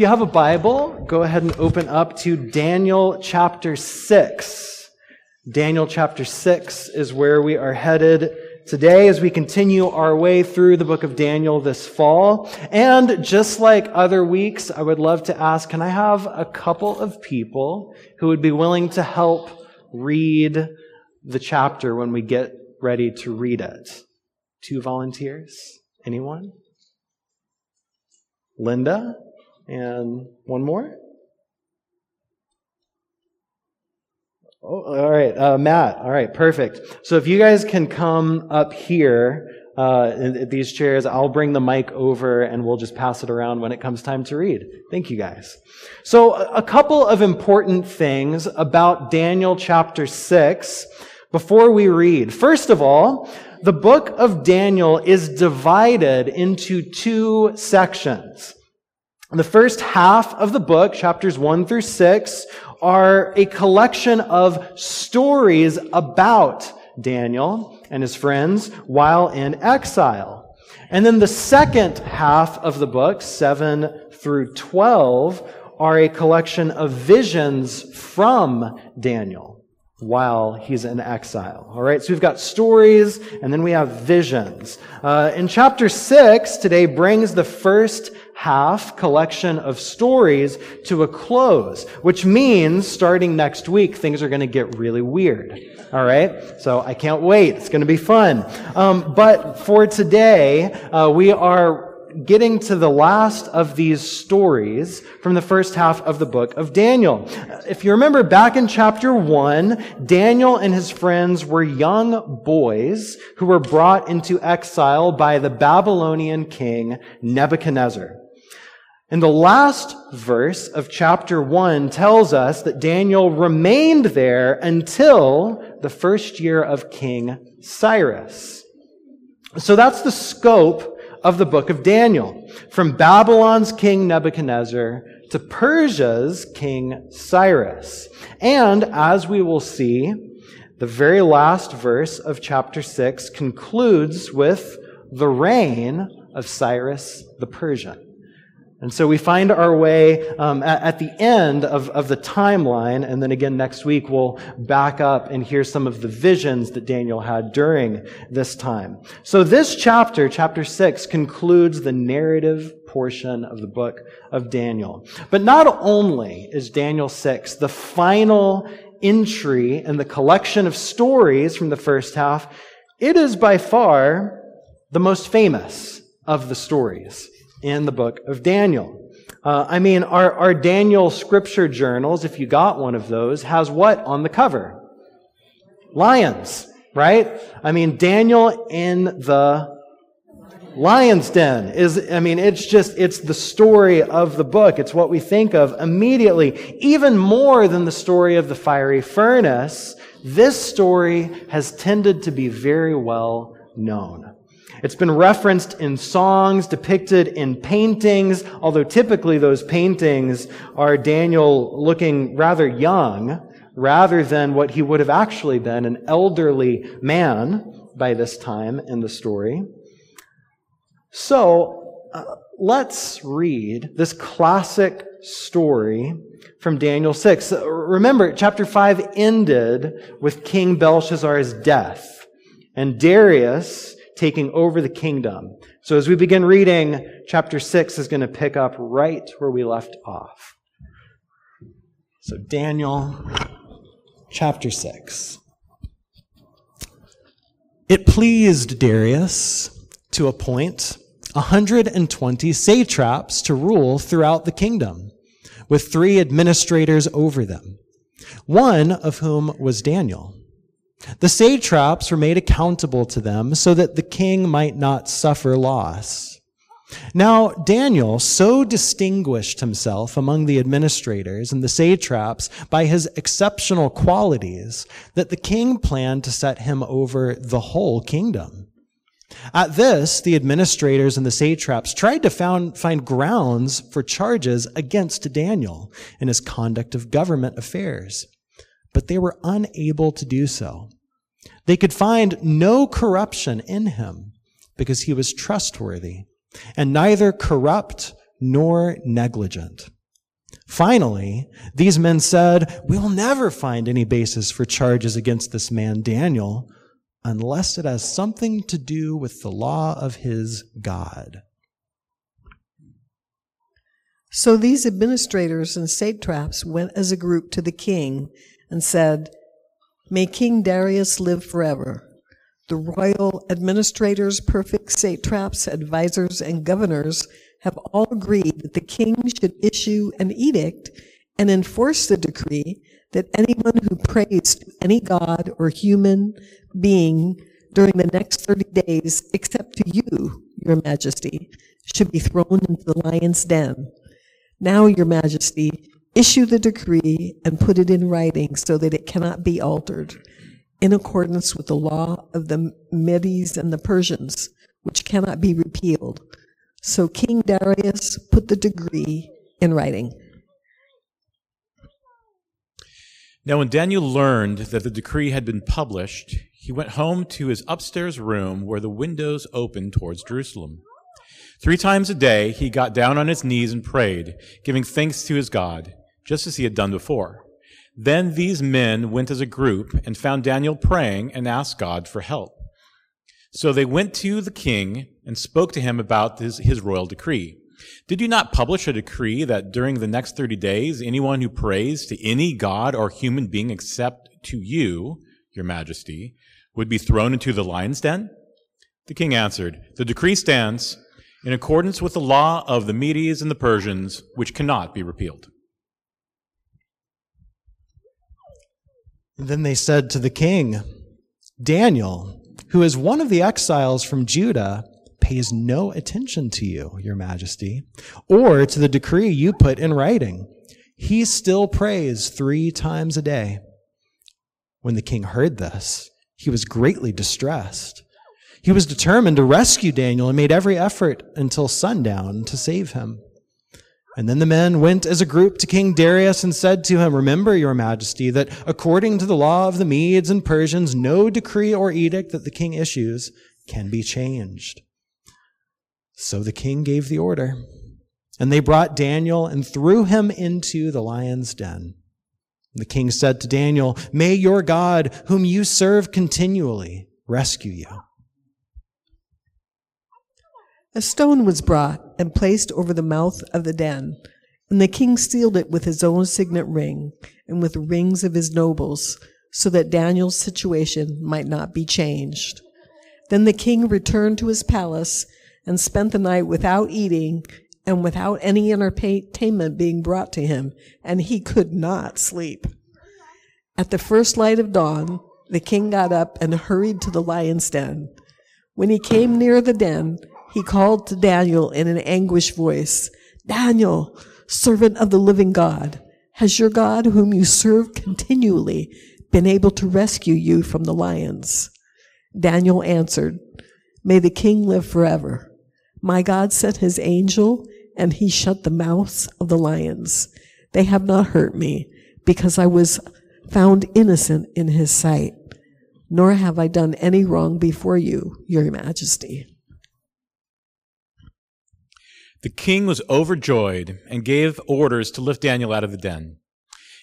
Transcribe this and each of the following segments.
If you have a Bible, go ahead and open up to Daniel chapter 6. Daniel chapter 6 is where we are headed today as we continue our way through the book of Daniel this fall. And just like other weeks, I would love to ask, can I have a couple of people who would be willing to help read the chapter when we get ready to read it? Two volunteers? Anyone? Linda? And one more? Oh, all right, uh, Matt. All right, perfect. So if you guys can come up here, uh, these chairs, I'll bring the mic over and we'll just pass it around when it comes time to read. Thank you guys. So a couple of important things about Daniel chapter 6 before we read. First of all, the book of Daniel is divided into two sections. The first half of the book, chapters 1 through 6, are a collection of stories about Daniel and his friends while in exile. And then the second half of the book, 7 through 12, are a collection of visions from Daniel while he's in exile. All right, so we've got stories and then we have visions. Uh, in chapter 6, today brings the first half collection of stories to a close, which means starting next week, things are going to get really weird. All right? So I can't wait. It's going to be fun. Um, but for today, uh, we are getting to the last of these stories from the first half of the book of Daniel. If you remember back in chapter one, Daniel and his friends were young boys who were brought into exile by the Babylonian king Nebuchadnezzar. And the last verse of chapter 1 tells us that Daniel remained there until the first year of King Cyrus. So that's the scope of the book of Daniel. From Babylon's king Nebuchadnezzar to Persia's king Cyrus. And as we will see, the very last verse of chapter 6 concludes with the reign of Cyrus the Persian. And so we find our way um, at, at, the end of, of the timeline, and then again next week we'll back up and hear some of the visions that Daniel had during this time. So this chapter, chapter 6, concludes the narrative portion of the book of Daniel. But not only is Daniel 6 the final entry in the collection of stories from the first half, it is by far the most famous of the stories in the book of Daniel. Uh, I mean, our, our Daniel scripture journals, if you got one of those, has what on the cover? Lions, right? I mean, Daniel in the lion's den is, I mean, it's just, it's the story of the book. It's what we think of immediately. Even more than the story of the fiery furnace, this story has tended to be very well known. It's been referenced in songs, depicted in paintings, although typically those paintings are Daniel looking rather young, rather than what he would have actually been, an elderly man by this time in the story. So, uh, let's read this classic story from Daniel 6. Remember, chapter 5 ended with King Belshazzar's death. And Darius taking over the kingdom. So as we begin reading, chapter 6 is going to pick up right where we left off. So, Daniel chapter 6. It pleased Darius to appoint 120 satraps to rule throughout the kingdom, with three administrators over them, one of whom was Daniel. The satraps were made accountable to them so that the king might not suffer loss. Now, Daniel so distinguished himself among the administrators and the satraps by his exceptional qualities that the king planned to set him over the whole kingdom. At this, the administrators and the satraps tried to found, find grounds for charges against Daniel in his conduct of government affairs but they were unable to do so. They could find no corruption in him because he was trustworthy and neither corrupt nor negligent. Finally, these men said, We will never find any basis for charges against this man Daniel unless it has something to do with the law of his God. So these administrators and satraps went as a group to the king and said, May King Darius live forever. The royal administrators, perfect satraps, advisors, and governors have all agreed that the king should issue an edict and enforce the decree that anyone who prays to any god or human being during the next 30 days, except to you, your majesty, should be thrown into the lion's den. Now, your majesty, issue the decree and put it in writing so that it cannot be altered in accordance with the law of the Medes and the Persians, which cannot be repealed. So King Darius put the decree in writing. Now, when Daniel learned that the decree had been published, he went home to his upstairs room where the windows opened towards Jerusalem. Three times a day, he got down on his knees and prayed, giving thanks to his God, just as he had done before. Then these men went as a group and found Daniel praying and asked God for help. So they went to the king and spoke to him about his, his royal decree. Did you not publish a decree that during the next 30 days, anyone who prays to any god or human being except to you, your majesty, would be thrown into the lion's den? The king answered, The decree stands in accordance with the law of the Medes and the Persians, which cannot be repealed. Then they said to the king, Daniel, who is one of the exiles from Judah, pays no attention to you, your majesty, or to the decree you put in writing. He still prays three times a day. When the king heard this, he was greatly distressed. He was determined to rescue Daniel and made every effort until sundown to save him. And then the men went as a group to King Darius and said to him, Remember, your majesty, that according to the law of the Medes and Persians, no decree or edict that the king issues can be changed. So the king gave the order, and they brought Daniel and threw him into the lion's den. The king said to Daniel, May your God, whom you serve continually, rescue you. A stone was brought and placed over the mouth of the den, and the king sealed it with his own signet ring and with the rings of his nobles, so that Daniel's situation might not be changed. Then the king returned to his palace and spent the night without eating and without any entertainment being brought to him, and he could not sleep. At the first light of dawn, the king got up and hurried to the lion's den. When he came near the den, he called to Daniel in an anguished voice, Daniel, servant of the living God, has your God, whom you serve continually, been able to rescue you from the lions? Daniel answered, May the king live forever. My God sent his angel, and he shut the mouths of the lions. They have not hurt me, because I was found innocent in his sight, nor have I done any wrong before you, your majesty. The king was overjoyed and gave orders to lift Daniel out of the den.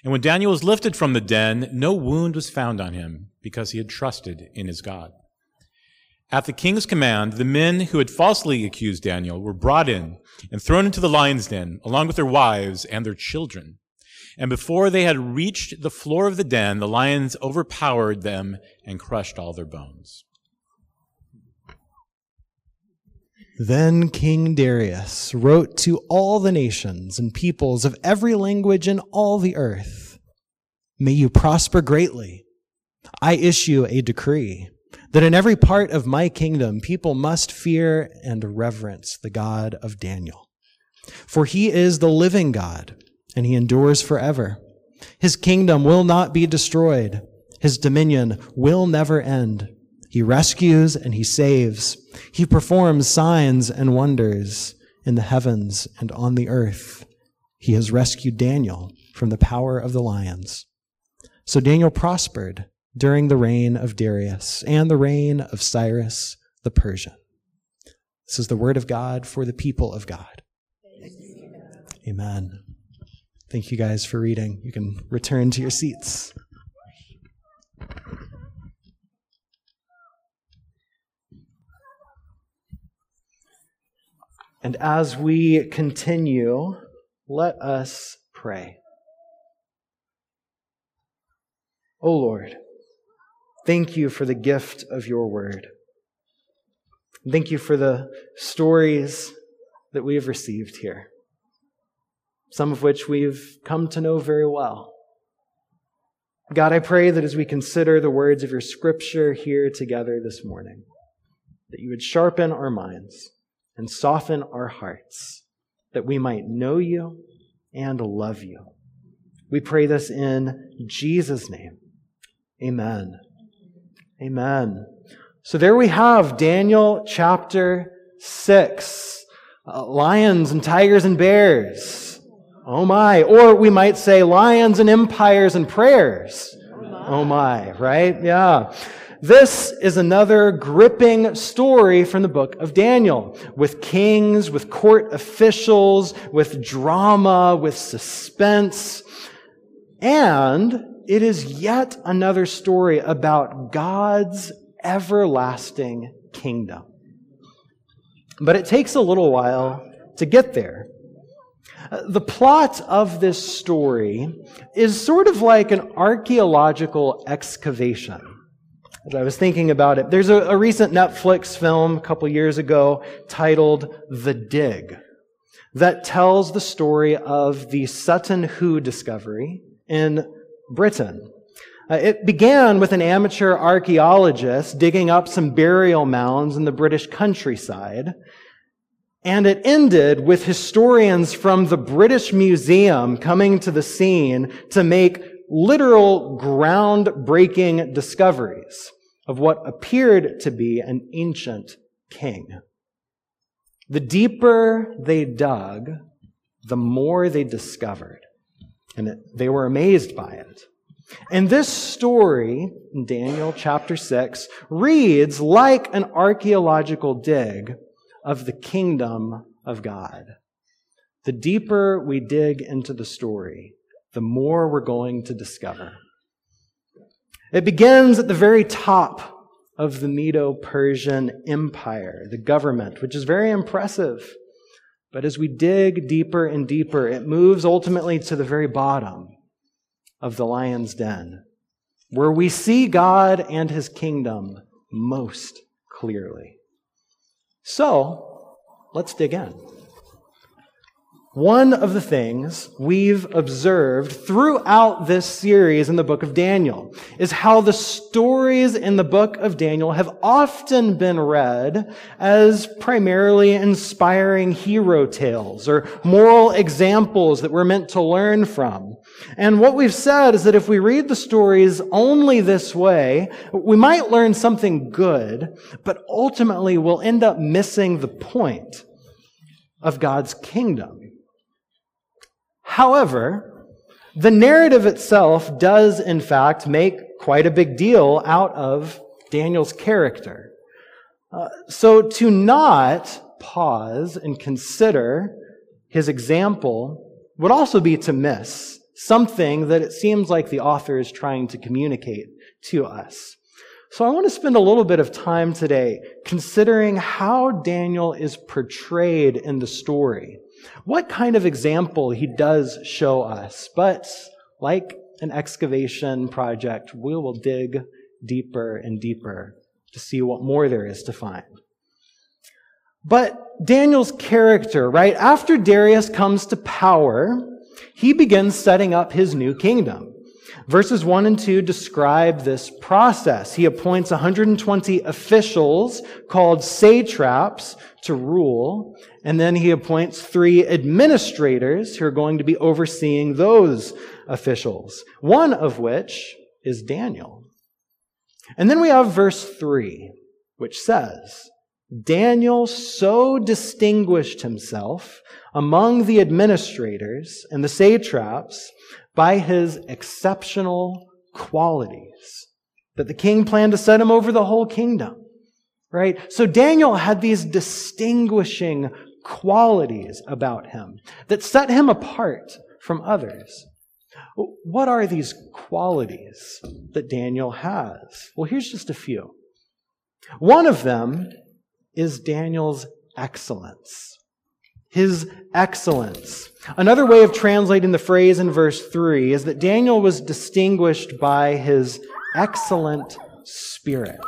And when Daniel was lifted from the den, no wound was found on him, because he had trusted in his God. At the king's command, the men who had falsely accused Daniel were brought in and thrown into the lion's den, along with their wives and their children. And before they had reached the floor of the den, the lions overpowered them and crushed all their bones. Then King Darius wrote to all the nations and peoples of every language in all the earth May you prosper greatly. I issue a decree that in every part of my kingdom people must fear and reverence the God of Daniel. For he is the living God, and he endures forever. His kingdom will not be destroyed. His dominion will never end. He rescues and he saves. He performs signs and wonders in the heavens and on the earth. He has rescued Daniel from the power of the lions. So Daniel prospered during the reign of Darius and the reign of Cyrus the Persian. This is the word of God for the people of God. Amen. Thank you guys for reading. You can return to your seats. And as we continue, let us pray. O Lord, thank you for the gift of your word. Thank you for the stories that we have received here, some of which we've come to know very well. God, I pray that as we consider the words of your scripture here together this morning, that you would sharpen our minds and soften our hearts, that we might know you and love you. We pray this in Jesus' name. Amen. Amen. So there we have Daniel chapter 6. Uh, lions and tigers and bears. Oh my. Or we might say lions and empires and prayers. Oh my, right? Yeah. This is another gripping story from the book of Daniel with kings, with court officials, with drama, with suspense. And it is yet another story about God's everlasting kingdom. But it takes a little while to get there. The plot of this story is sort of like an archaeological excavation as I was thinking about it. There's a, a recent Netflix film a couple years ago titled The Dig that tells the story of the Sutton Hoo discovery in Britain. Uh, it began with an amateur archaeologist digging up some burial mounds in the British countryside. And it ended with historians from the British Museum coming to the scene to make literal groundbreaking discoveries of what appeared to be an ancient king. The deeper they dug, the more they discovered. And they were amazed by it. And this story, in Daniel chapter 6, reads like an archaeological dig of the kingdom of God. The deeper we dig into the story, the more we're going to discover. It begins at the very top of the Medo Persian Empire, the government, which is very impressive. But as we dig deeper and deeper, it moves ultimately to the very bottom of the lion's den, where we see God and his kingdom most clearly. So, let's dig in. One of the things we've observed throughout this series in the book of Daniel is how the stories in the book of Daniel have often been read as primarily inspiring hero tales or moral examples that we're meant to learn from. And what we've said is that if we read the stories only this way, we might learn something good, but ultimately we'll end up missing the point of God's kingdom. However, the narrative itself does, in fact, make quite a big deal out of Daniel's character. Uh, so to not pause and consider his example would also be to miss something that it seems like the author is trying to communicate to us. So I want to spend a little bit of time today considering how Daniel is portrayed in the story what kind of example he does show us. But like an excavation project, we will dig deeper and deeper to see what more there is to find. But Daniel's character, right, after Darius comes to power, he begins setting up his new kingdom. Verses 1 and 2 describe this process. He appoints 120 officials called satraps to rule, and then he appoints three administrators who are going to be overseeing those officials, one of which is Daniel. And then we have verse 3, which says, Daniel so distinguished himself among the administrators and the satraps by his exceptional qualities that the king planned to set him over the whole kingdom. Right? So Daniel had these distinguishing qualities about him that set him apart from others. What are these qualities that Daniel has? Well, here's just a few. One of them is Daniel's excellence. His excellence. Another way of translating the phrase in verse 3 is that Daniel was distinguished by his excellent spirit,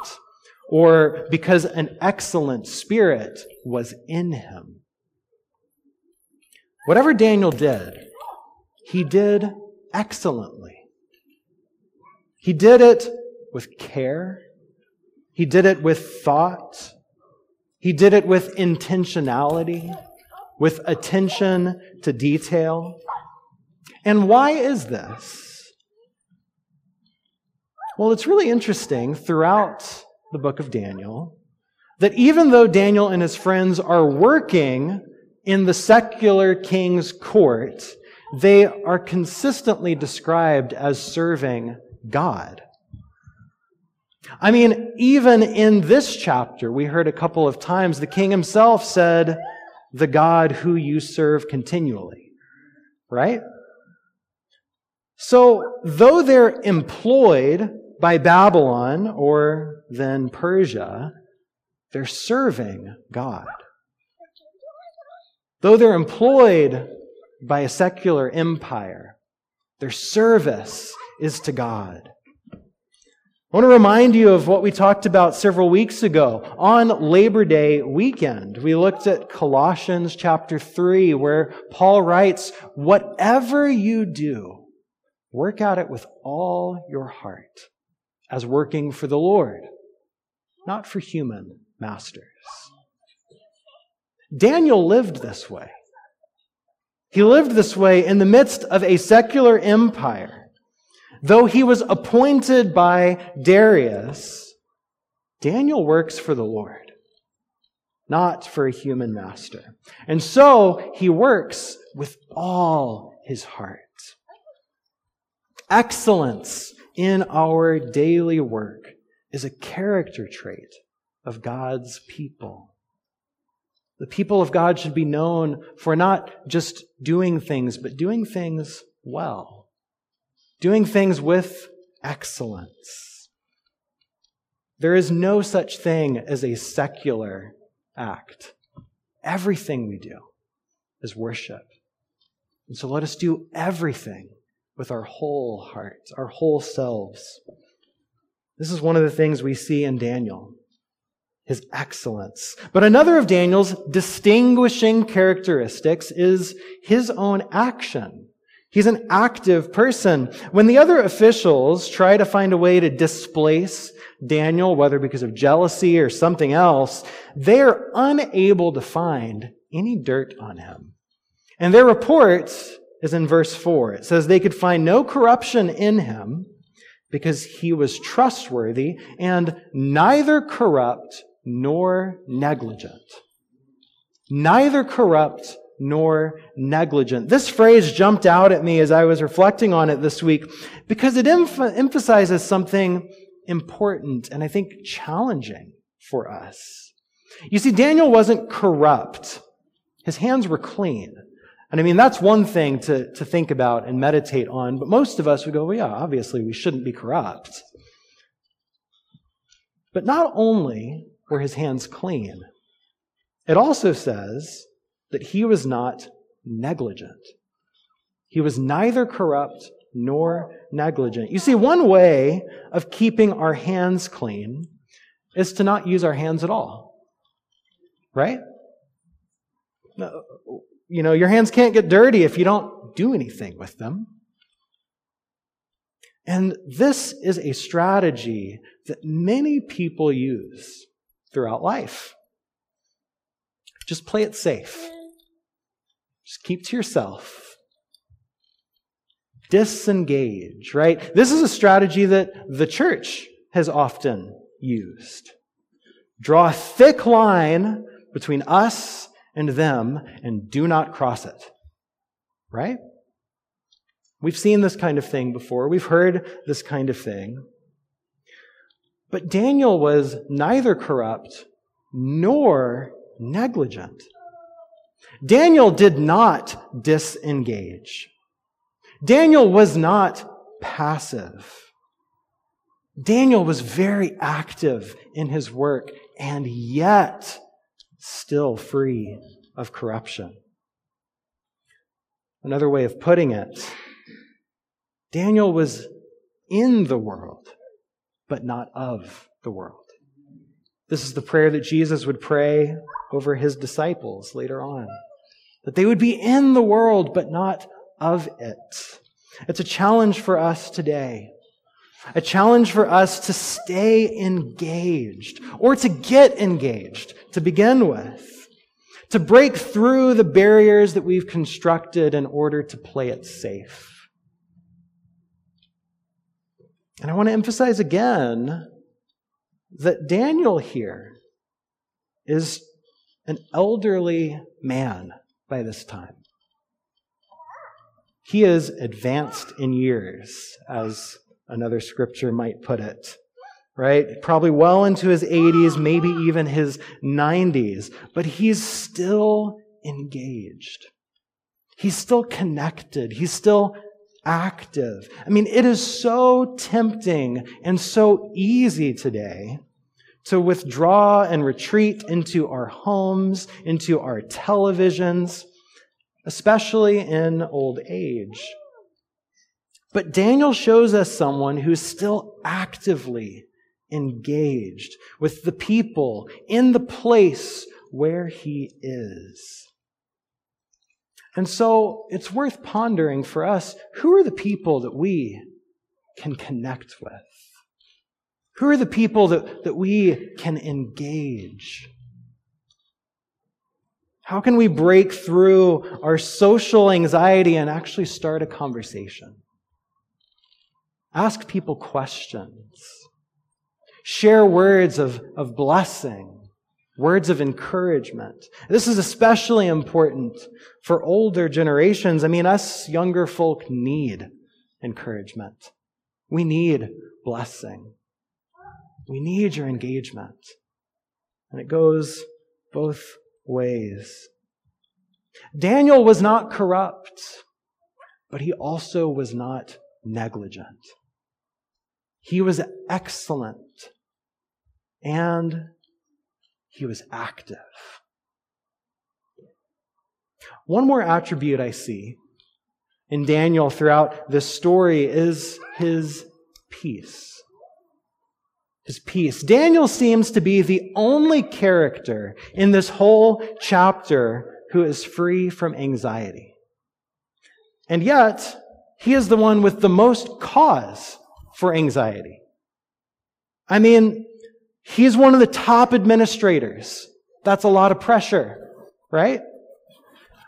or because an excellent spirit was in him. Whatever Daniel did, he did excellently. He did it with care. He did it with thought. He did it with intentionality, with attention to detail. And why is this? Well, it's really interesting throughout the book of Daniel that even though Daniel and his friends are working in the secular king's court, they are consistently described as serving God. I mean, even in this chapter, we heard a couple of times the king himself said, the God who you serve continually. Right? So, though they're employed by Babylon or then Persia, they're serving God. Though they're employed by a secular empire, their service is to God. I want to remind you of what we talked about several weeks ago on Labor Day weekend. We looked at Colossians chapter 3, where Paul writes, Whatever you do, work at it with all your heart, as working for the Lord, not for human masters. Daniel lived this way. He lived this way in the midst of a secular empire. Though he was appointed by Darius, Daniel works for the Lord, not for a human master. And so he works with all his heart. Excellence in our daily work is a character trait of God's people. The people of God should be known for not just doing things, but doing things well, doing things with excellence. There is no such thing as a secular act. Everything we do is worship. And so let us do everything with our whole hearts, our whole selves. This is one of the things we see in Daniel his excellence. But another of Daniel's distinguishing characteristics is his own action. He's an active person. When the other officials try to find a way to displace Daniel, whether because of jealousy or something else, they are unable to find any dirt on him. And their report is in verse 4. It says they could find no corruption in him because he was trustworthy and neither corrupt nor negligent. Neither corrupt nor negligent. This phrase jumped out at me as I was reflecting on it this week because it emph- emphasizes something important and I think challenging for us. You see, Daniel wasn't corrupt. His hands were clean. And I mean, that's one thing to, to think about and meditate on, but most of us would go, well, yeah, obviously we shouldn't be corrupt. But not only were his hands clean. It also says that he was not negligent. He was neither corrupt nor negligent. You see, one way of keeping our hands clean is to not use our hands at all. Right? You know, your hands can't get dirty if you don't do anything with them. And this is a strategy that many people use throughout life. Just play it safe. Just keep to yourself. Disengage, right? This is a strategy that the church has often used. Draw a thick line between us and them and do not cross it. Right? We've seen this kind of thing before. We've heard this kind of thing. But Daniel was neither corrupt nor negligent. Daniel did not disengage. Daniel was not passive. Daniel was very active in his work and yet still free of corruption. Another way of putting it, Daniel was in the world, but not of the world. This is the prayer that Jesus would pray over his disciples later on. That they would be in the world, but not of it. It's a challenge for us today. A challenge for us to stay engaged or to get engaged to begin with. To break through the barriers that we've constructed in order to play it safe. And I want to emphasize again that Daniel here is an elderly man by this time. He is advanced in years, as another scripture might put it. Right? Probably well into his 80s, maybe even his 90s, but he's still engaged. He's still connected. He's still active. I mean, it is so tempting and so easy today to withdraw and retreat into our homes, into our televisions, especially in old age. But Daniel shows us someone who's still actively engaged with the people in the place where he is. And so it's worth pondering for us who are the people that we can connect with? Who are the people that, that we can engage? How can we break through our social anxiety and actually start a conversation? Ask people questions. Share words of, of blessing words of encouragement. This is especially important for older generations. I mean, us younger folk need encouragement. We need blessing. We need your engagement. And it goes both ways. Daniel was not corrupt, but he also was not negligent. He was excellent and he was active. One more attribute I see in Daniel throughout this story is his peace. His peace. Daniel seems to be the only character in this whole chapter who is free from anxiety. And yet, he is the one with the most cause for anxiety. I mean, He's one of the top administrators. That's a lot of pressure, right?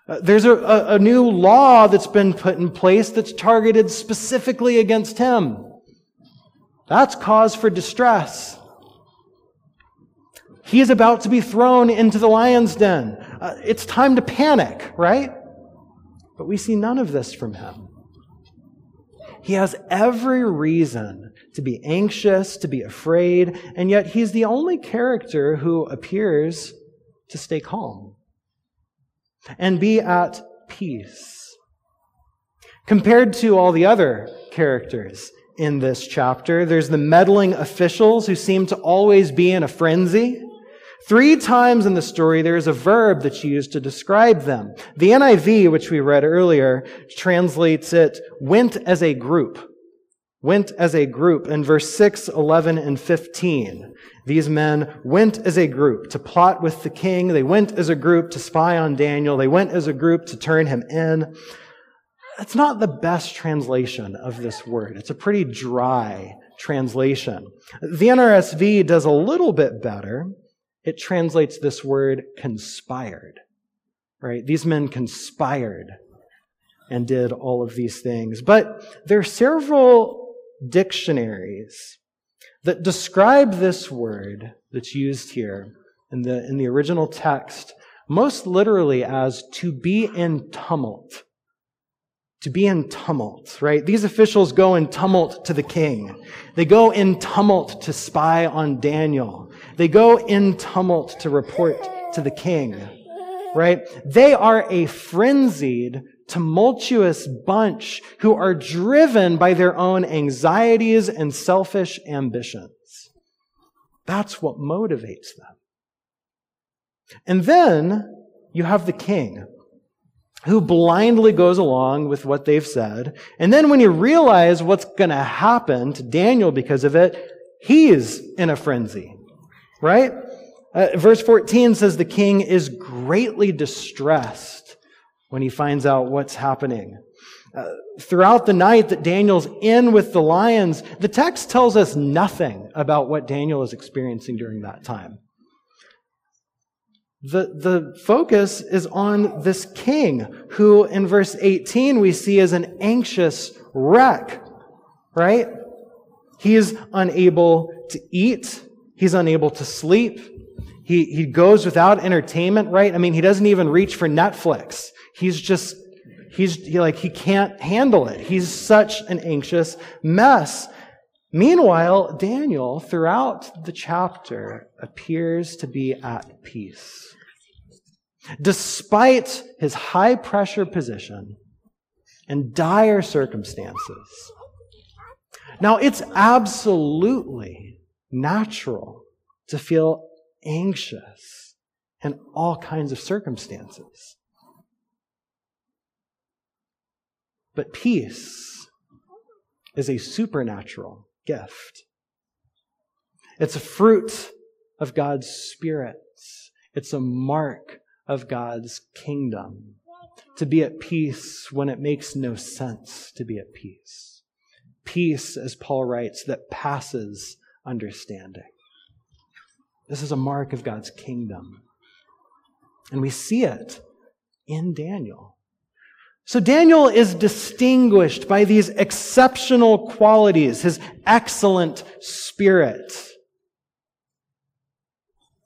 Uh, there's a, a, a new law that's been put in place that's targeted specifically against him. That's cause for distress. He is about to be thrown into the lion's den. Uh, it's time to panic, right? But we see none of this from him. He has every reason to be anxious, to be afraid, and yet he's the only character who appears to stay calm and be at peace. Compared to all the other characters in this chapter, there's the meddling officials who seem to always be in a frenzy. Three times in the story, there is a verb that's used to describe them. The NIV, which we read earlier, translates it went as a group. Went as a group in verse 6, 11, and 15. These men went as a group to plot with the king. They went as a group to spy on Daniel. They went as a group to turn him in. That's not the best translation of this word. It's a pretty dry translation. The NRSV does a little bit better it translates this word conspired. Right? These men conspired and did all of these things. But there are several dictionaries that describe this word that's used here in the, in the original text most literally as to be in tumult. To be in tumult, right? These officials go in tumult to the king. They go in tumult to spy on Daniel. They go in tumult to report to the king. right? They are a frenzied, tumultuous bunch who are driven by their own anxieties and selfish ambitions. That's what motivates them. And then you have the king who blindly goes along with what they've said. And then when you realize what's going to happen to Daniel because of it, he's in a frenzy, right? Uh, verse 14 says the king is greatly distressed when he finds out what's happening. Uh, throughout the night that Daniel's in with the lions, the text tells us nothing about what Daniel is experiencing during that time. The, the focus is on this king, who in verse 18 we see as an anxious wreck, right? He is unable to eat. He's unable to sleep. He, he goes without entertainment, right? I mean, he doesn't even reach for Netflix. He's just, he's he, like, he can't handle it. He's such an anxious mess. Meanwhile, Daniel, throughout the chapter, appears to be at peace. Despite his high pressure position and dire circumstances. Now, it's absolutely natural to feel anxious in all kinds of circumstances. But peace is a supernatural gift. It's a fruit of God's Spirit. It's a mark of God's kingdom. To be at peace when it makes no sense to be at peace. Peace, as Paul writes, that passes understanding. This is a mark of God's kingdom. And we see it in Daniel. So Daniel is distinguished by these exceptional qualities, his excellent spirit.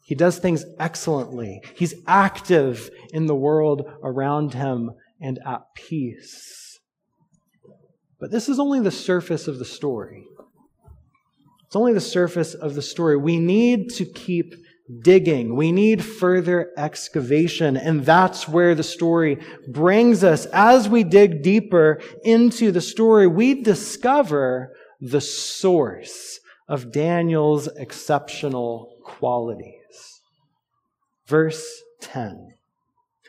He does things excellently. He's active in the world around him and at peace. But this is only the surface of the story. It's only the surface of the story. We need to keep digging. We need further excavation. And that's where the story brings us. As we dig deeper into the story, we discover the source of Daniel's exceptional qualities. Verse 10.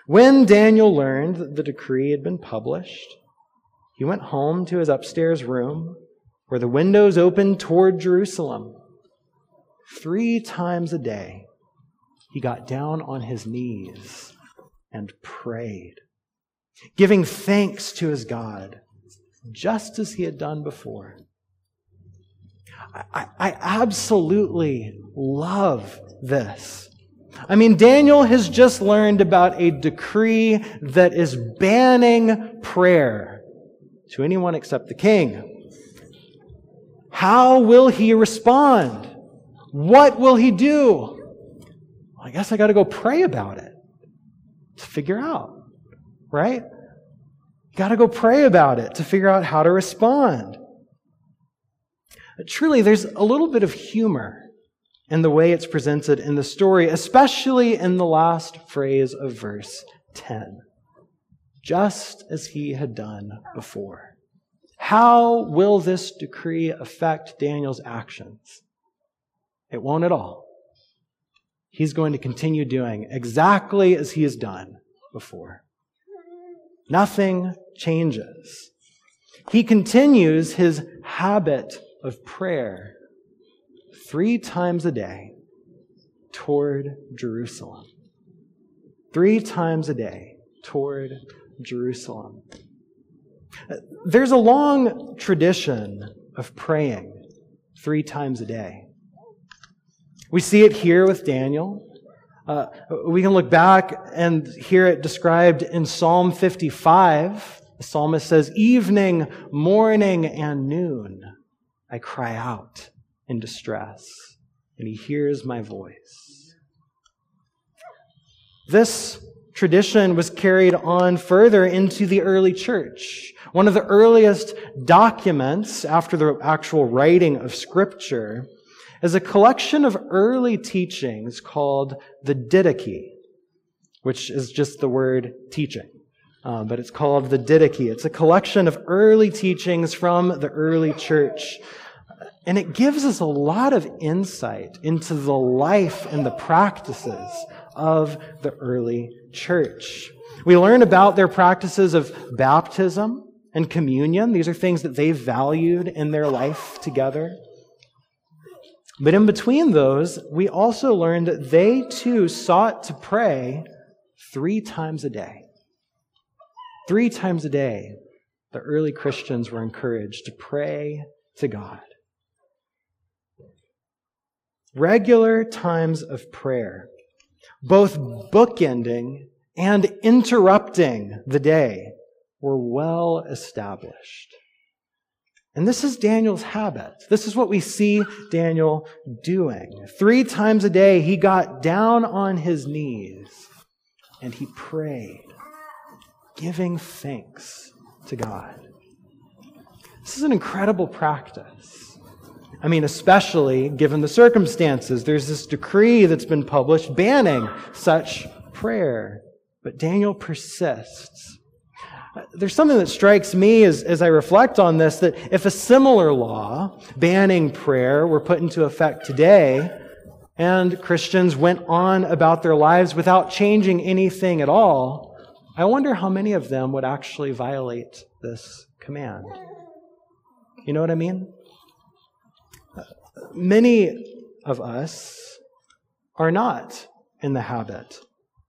When Daniel learned that the decree had been published, he went home to his upstairs room where the windows opened toward Jerusalem. Three times a day, he got down on his knees and prayed, giving thanks to his God, just as he had done before. I, I absolutely love this. I mean, Daniel has just learned about a decree that is banning prayer to anyone except the king. How will he respond? What will he do? I guess I got to go pray about it to figure out, right? Got to go pray about it to figure out how to respond. Truly, there's a little bit of humor in the way it's presented in the story, especially in the last phrase of verse 10. Just as he had done before. How will this decree affect Daniel's actions? It won't at all. He's going to continue doing exactly as he has done before. Nothing changes. He continues his habit of prayer three times a day toward Jerusalem. Three times a day toward Jerusalem. There's a long tradition of praying three times a day. We see it here with Daniel. Uh, we can look back and hear it described in Psalm 55. The psalmist says, Evening, morning, and noon, I cry out in distress, and he hears my voice. This tradition was carried on further into the early church. One of the earliest documents after the actual writing of Scripture is a collection of early teachings called the Didache, which is just the word teaching. Uh, but it's called the Didache. It's a collection of early teachings from the early church. And it gives us a lot of insight into the life and the practices of the early church. We learn about their practices of baptism and communion. These are things that they valued in their life together. But in between those, we also learn that they too sought to pray three times a day. Three times a day, the early Christians were encouraged to pray to God. Regular times of prayer, both bookending and interrupting the day, were well established. And this is Daniel's habit. This is what we see Daniel doing. Three times a day, he got down on his knees and he prayed, giving thanks to God. This is an incredible practice. I mean, especially given the circumstances. There's this decree that's been published banning such prayer. But Daniel persists there's something that strikes me as, as I reflect on this that if a similar law banning prayer were put into effect today, and Christians went on about their lives without changing anything at all, I wonder how many of them would actually violate this command. You know what I mean? Many of us are not in the habit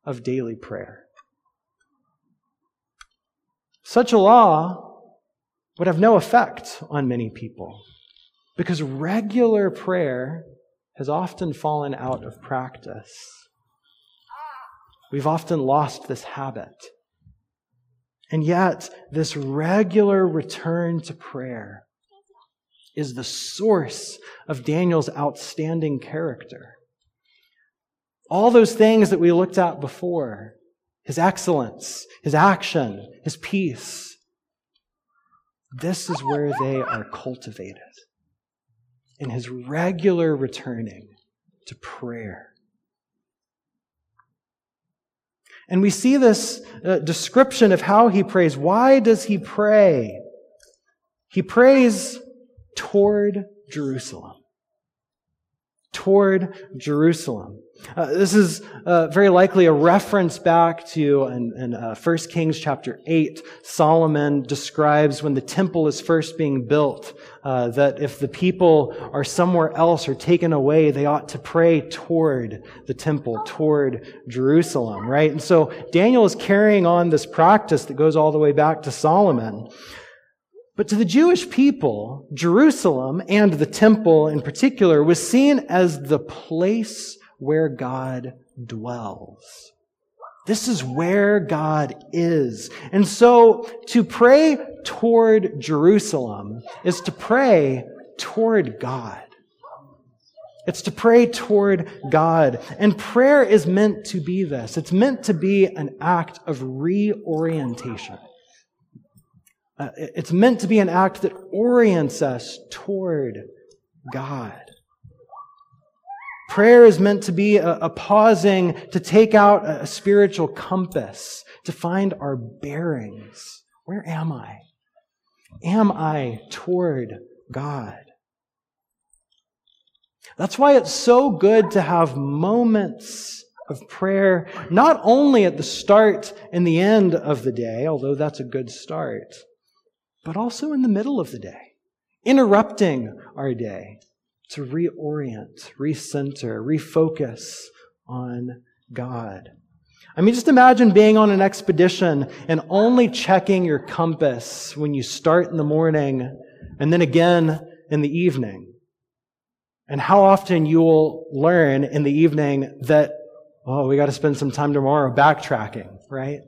of daily prayer. Such a law would have no effect on many people because regular prayer has often fallen out of practice. We've often lost this habit. And yet, this regular return to prayer is the source of Daniel's outstanding character. All those things that we looked at before his excellence, his action, his peace. This is where they are cultivated in his regular returning to prayer. And we see this uh, description of how he prays. Why does he pray? He prays toward Jerusalem. Toward Jerusalem. Uh, this is uh, very likely a reference back to in, in uh, 1 Kings chapter 8. Solomon describes when the temple is first being built, uh, that if the people are somewhere else or taken away, they ought to pray toward the temple, toward Jerusalem, right? And so Daniel is carrying on this practice that goes all the way back to Solomon. But to the Jewish people, Jerusalem and the temple in particular was seen as the place where God dwells. This is where God is. And so to pray toward Jerusalem is to pray toward God. It's to pray toward God. And prayer is meant to be this. It's meant to be an act of reorientation. Uh, it's meant to be an act that orients us toward God. Prayer is meant to be a, a, pausing to take out a spiritual compass, to find our bearings. Where am I? Am I toward God? That's why it's so good to have moments of prayer, not only at the start and the end of the day, although that's a good start, but also in the middle of the day, interrupting our day to reorient, recenter, refocus on God. I mean, just imagine being on an expedition and only checking your compass when you start in the morning and then again in the evening. And how often you will learn in the evening that, oh, we got to spend some time tomorrow backtracking, right?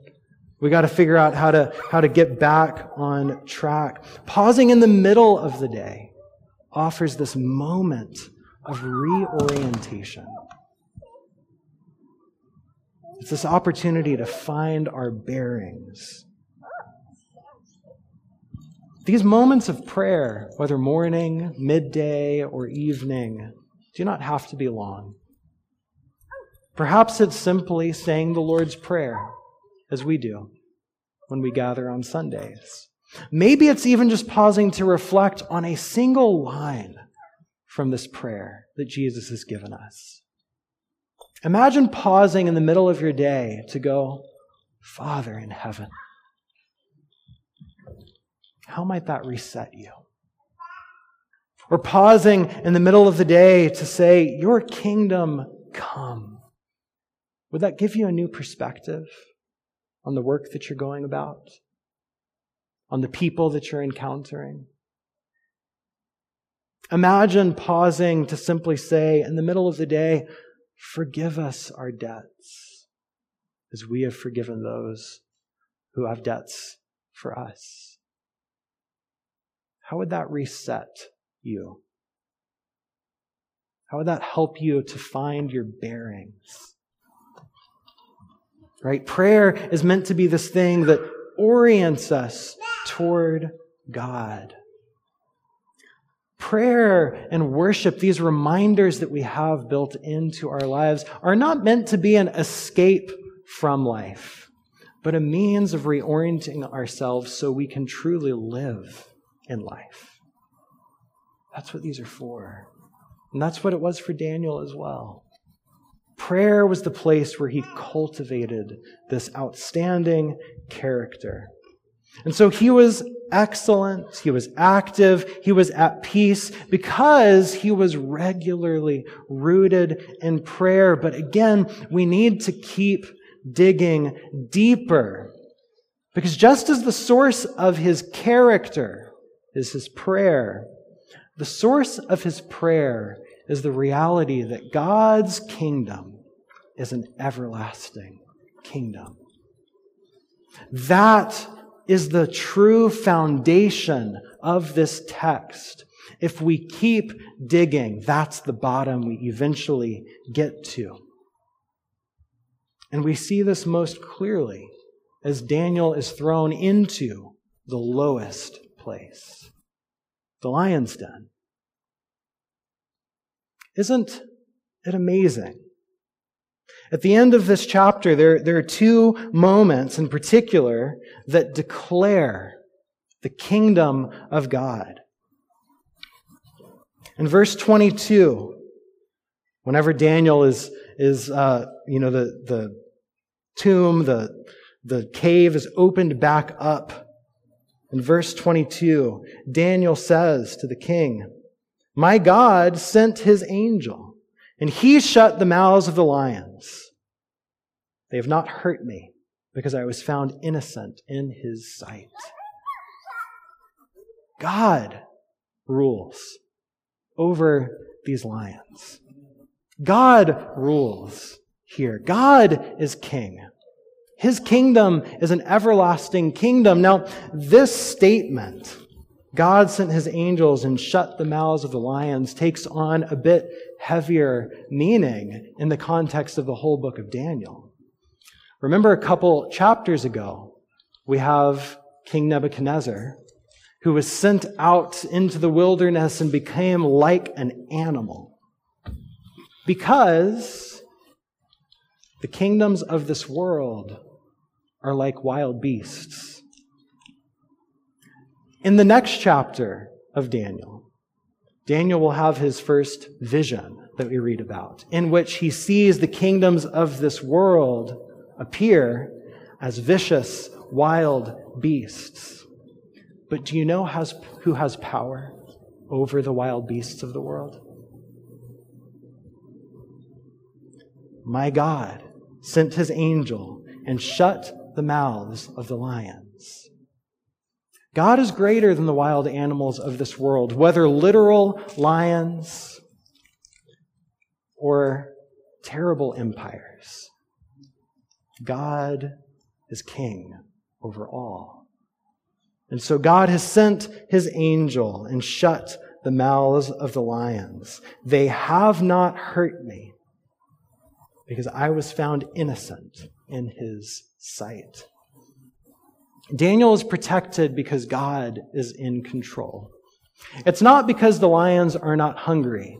We got to figure out how to, how to get back on track. Pausing in the middle of the day offers this moment of reorientation. It's this opportunity to find our bearings. These moments of prayer, whether morning, midday, or evening, do not have to be long. Perhaps it's simply saying the Lord's Prayer, as we do when we gather on Sundays. Maybe it's even just pausing to reflect on a single line from this prayer that Jesus has given us. Imagine pausing in the middle of your day to go, Father in heaven. How might that reset you? Or pausing in the middle of the day to say, Your kingdom come. Would that give you a new perspective on the work that you're going about? On the people that you're encountering? Imagine pausing to simply say, in the middle of the day, forgive us our debts as we have forgiven those who have debts for us. How would that reset you? How would that help you to find your bearings? Right? Prayer is meant to be this thing that orients us toward God. Prayer and worship, these reminders that we have built into our lives, are not meant to be an escape from life, but a means of reorienting ourselves so we can truly live in life. That's what these are for. And that's what it was for Daniel as well. Prayer was the place where he cultivated this outstanding character. And so he was excellent, he was active, he was at peace because he was regularly rooted in prayer. But again, we need to keep digging deeper. Because just as the source of his character is his prayer, the source of his prayer is the reality that God's kingdom is an everlasting kingdom. That is the true foundation of this text. If we keep digging, that's the bottom we eventually get to. And we see this most clearly as Daniel is thrown into the lowest place the lion's den. Isn't it amazing? At the end of this chapter, there, there are two moments in particular that declare the kingdom of God. In verse 22, whenever Daniel is, is uh, you know, the, the tomb, the, the cave is opened back up. In verse 22, Daniel says to the king, my God sent his angel, and he shut the mouths of the lions. They have not hurt me, because I was found innocent in his sight. God rules over these lions. God rules here. God is king. His kingdom is an everlasting kingdom. Now, this statement God sent his angels and shut the mouths of the lions takes on a bit heavier meaning in the context of the whole book of Daniel. Remember a couple chapters ago, we have King Nebuchadnezzar, who was sent out into the wilderness and became like an animal. Because the kingdoms of this world are like wild beasts. In the next chapter of Daniel, Daniel will have his first vision that we read about, in which he sees the kingdoms of this world appear as vicious, wild beasts. But do you know has, who has power over the wild beasts of the world? My God sent his angel and shut the mouths of the lions. God is greater than the wild animals of this world, whether literal lions or terrible empires. God is king over all. And so God has sent his angel and shut the mouths of the lions. They have not hurt me because I was found innocent in his sight. Daniel is protected because God is in control. It's not because the lions are not hungry.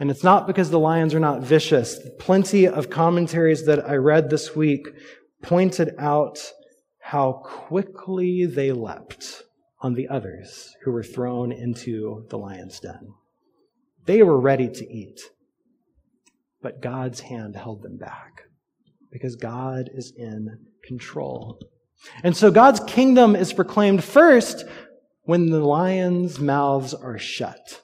And it's not because the lions are not vicious. Plenty of commentaries that I read this week pointed out how quickly they leapt on the others who were thrown into the lion's den. They were ready to eat, but God's hand held them back because God is in control. And so God's kingdom is proclaimed first when the lions' mouths are shut.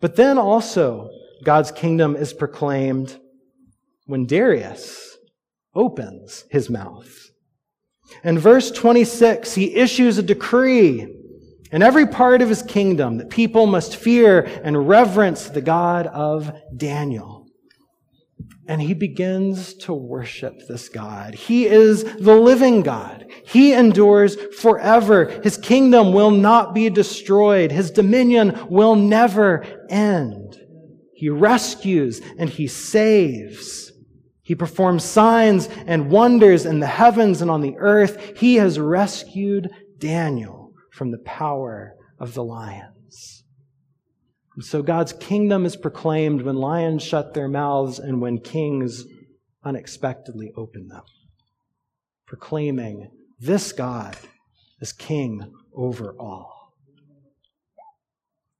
But then also, God's kingdom is proclaimed when Darius opens his mouth. In verse 26, he issues a decree in every part of his kingdom that people must fear and reverence the God of Daniel. And he begins to worship this God. He is the living God. He endures forever. His kingdom will not be destroyed. His dominion will never end. He rescues and he saves. He performs signs and wonders in the heavens and on the earth. He has rescued Daniel from the power of the lions. And so God's kingdom is proclaimed when lions shut their mouths and when kings unexpectedly open them, proclaiming this God is king over all.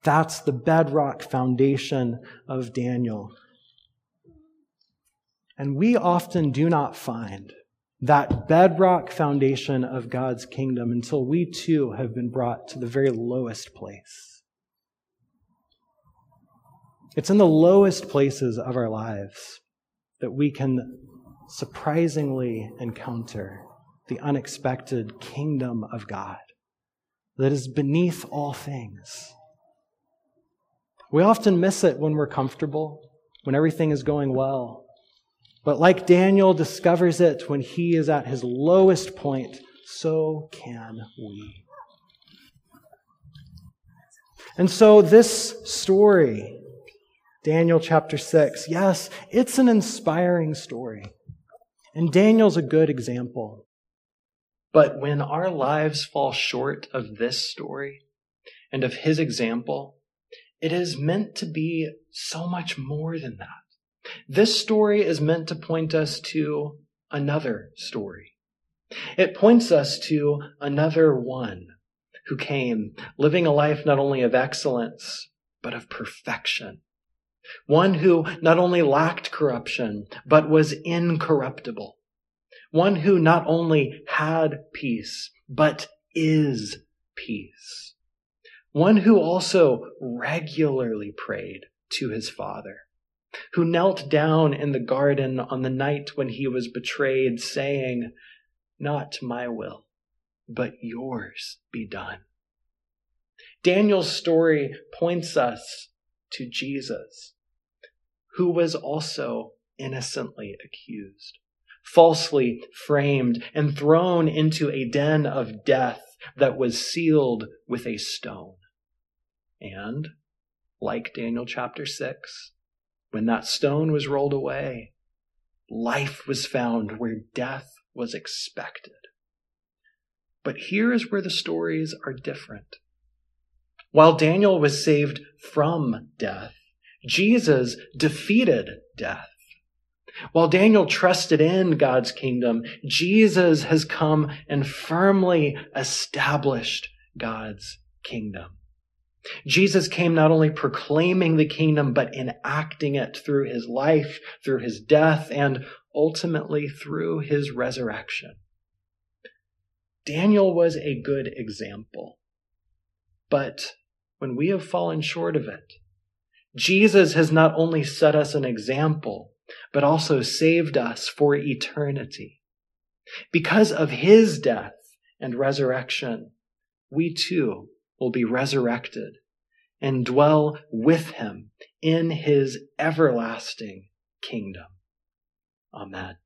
That's the bedrock foundation of Daniel. And we often do not find that bedrock foundation of God's kingdom until we too have been brought to the very lowest place. It's in the lowest places of our lives that we can surprisingly encounter the unexpected kingdom of God that is beneath all things. We often miss it when we're comfortable, when everything is going well. But like Daniel discovers it when he is at his lowest point, so can we. And so, this story, Daniel chapter 6, yes, it's an inspiring story. And Daniel's a good example. But when our lives fall short of this story and of his example, it is meant to be so much more than that. This story is meant to point us to another story. It points us to another one who came, living a life not only of excellence, but of perfection. One who not only lacked corruption, but was incorruptible. One who not only had peace, but is peace. One who also regularly prayed to his Father. Who knelt down in the garden on the night when he was betrayed, saying, Not my will, but yours be done. Daniel's story points us to Jesus, who was also innocently accused falsely framed and thrown into a den of death that was sealed with a stone. And, like Daniel chapter 6, when that stone was rolled away, life was found where death was expected. But here is where the stories are different. While Daniel was saved from death, Jesus defeated death. While Daniel trusted in God's kingdom, Jesus has come and firmly established God's kingdom. Jesus came not only proclaiming the kingdom, but enacting it through his life, through his death, and ultimately through his resurrection. Daniel was a good example. But when we have fallen short of it, Jesus has not only set us an example, but also saved us for eternity. Because of his death and resurrection, we too will be resurrected and dwell with him in his everlasting kingdom. Amen.